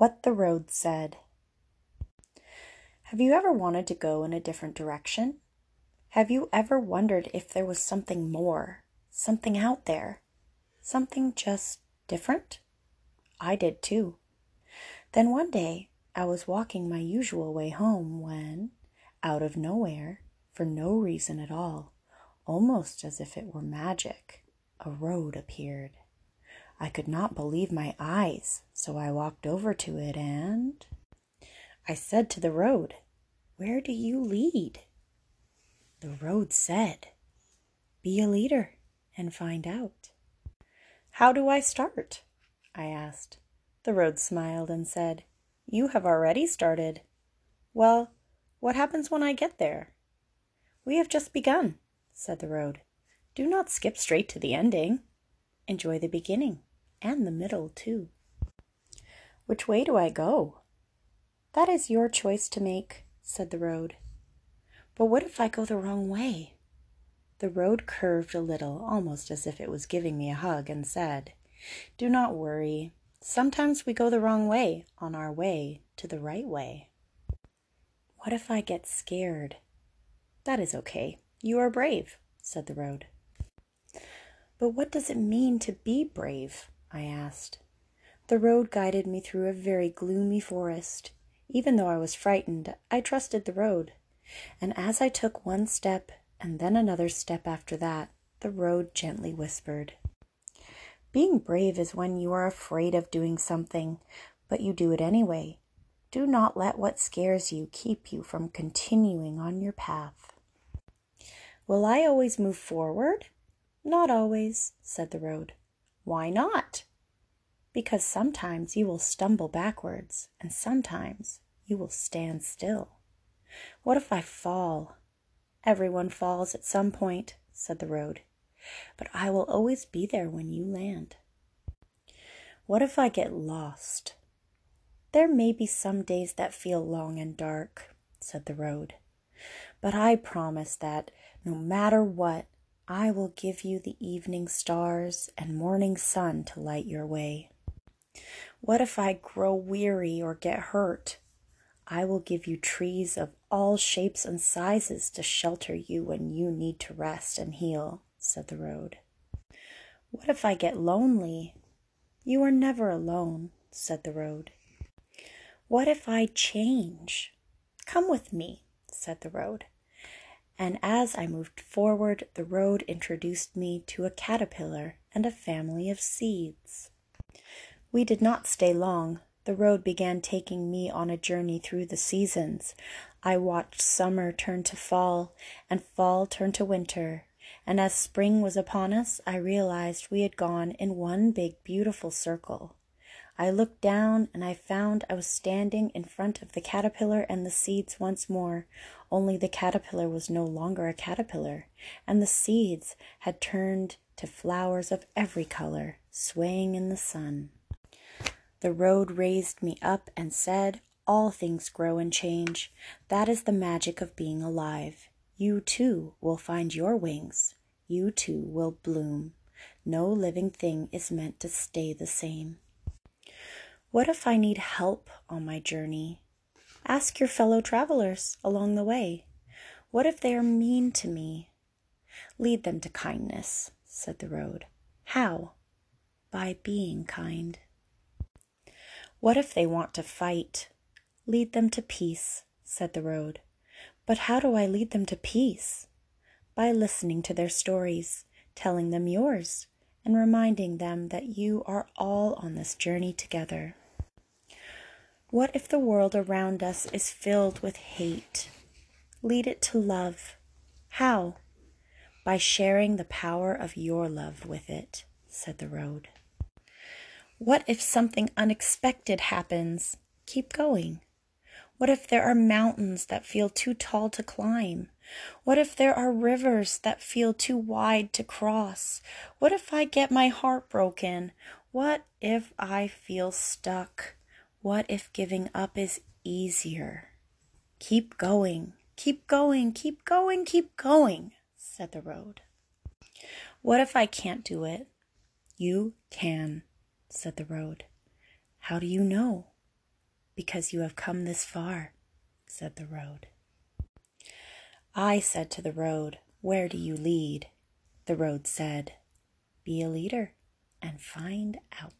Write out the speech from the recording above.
What the Road Said. Have you ever wanted to go in a different direction? Have you ever wondered if there was something more, something out there, something just different? I did too. Then one day I was walking my usual way home when, out of nowhere, for no reason at all, almost as if it were magic, a road appeared. I could not believe my eyes, so I walked over to it and I said to the road, Where do you lead? The road said, Be a leader and find out. How do I start? I asked. The road smiled and said, You have already started. Well, what happens when I get there? We have just begun, said the road. Do not skip straight to the ending. Enjoy the beginning and the middle, too. Which way do I go? That is your choice to make, said the road. But what if I go the wrong way? The road curved a little, almost as if it was giving me a hug, and said, Do not worry. Sometimes we go the wrong way on our way to the right way. What if I get scared? That is okay. You are brave, said the road. But what does it mean to be brave? I asked. The road guided me through a very gloomy forest. Even though I was frightened, I trusted the road. And as I took one step and then another step after that, the road gently whispered, Being brave is when you are afraid of doing something, but you do it anyway. Do not let what scares you keep you from continuing on your path. Will I always move forward? Not always, said the road. Why not? Because sometimes you will stumble backwards, and sometimes you will stand still. What if I fall? Everyone falls at some point, said the road, but I will always be there when you land. What if I get lost? There may be some days that feel long and dark, said the road, but I promise that no matter what, I will give you the evening stars and morning sun to light your way. What if I grow weary or get hurt? I will give you trees of all shapes and sizes to shelter you when you need to rest and heal, said the road. What if I get lonely? You are never alone, said the road. What if I change? Come with me, said the road and as I moved forward, the road introduced me to a caterpillar and a family of seeds. We did not stay long. The road began taking me on a journey through the seasons. I watched summer turn to fall and fall turn to winter. And as spring was upon us, I realized we had gone in one big beautiful circle. I looked down and I found I was standing in front of the caterpillar and the seeds once more, only the caterpillar was no longer a caterpillar, and the seeds had turned to flowers of every color, swaying in the sun. The road raised me up and said, All things grow and change. That is the magic of being alive. You too will find your wings. You too will bloom. No living thing is meant to stay the same. What if I need help on my journey? Ask your fellow travelers along the way. What if they are mean to me? Lead them to kindness, said the road. How? By being kind. What if they want to fight? Lead them to peace, said the road. But how do I lead them to peace? By listening to their stories, telling them yours, and reminding them that you are all on this journey together. What if the world around us is filled with hate? Lead it to love. How? By sharing the power of your love with it, said the road. What if something unexpected happens? Keep going. What if there are mountains that feel too tall to climb? What if there are rivers that feel too wide to cross? What if I get my heart broken? What if I feel stuck? What if giving up is easier? Keep going, keep going, keep going, keep going, said the road. What if I can't do it? You can, said the road. How do you know? Because you have come this far, said the road. I said to the road, Where do you lead? The road said, Be a leader and find out.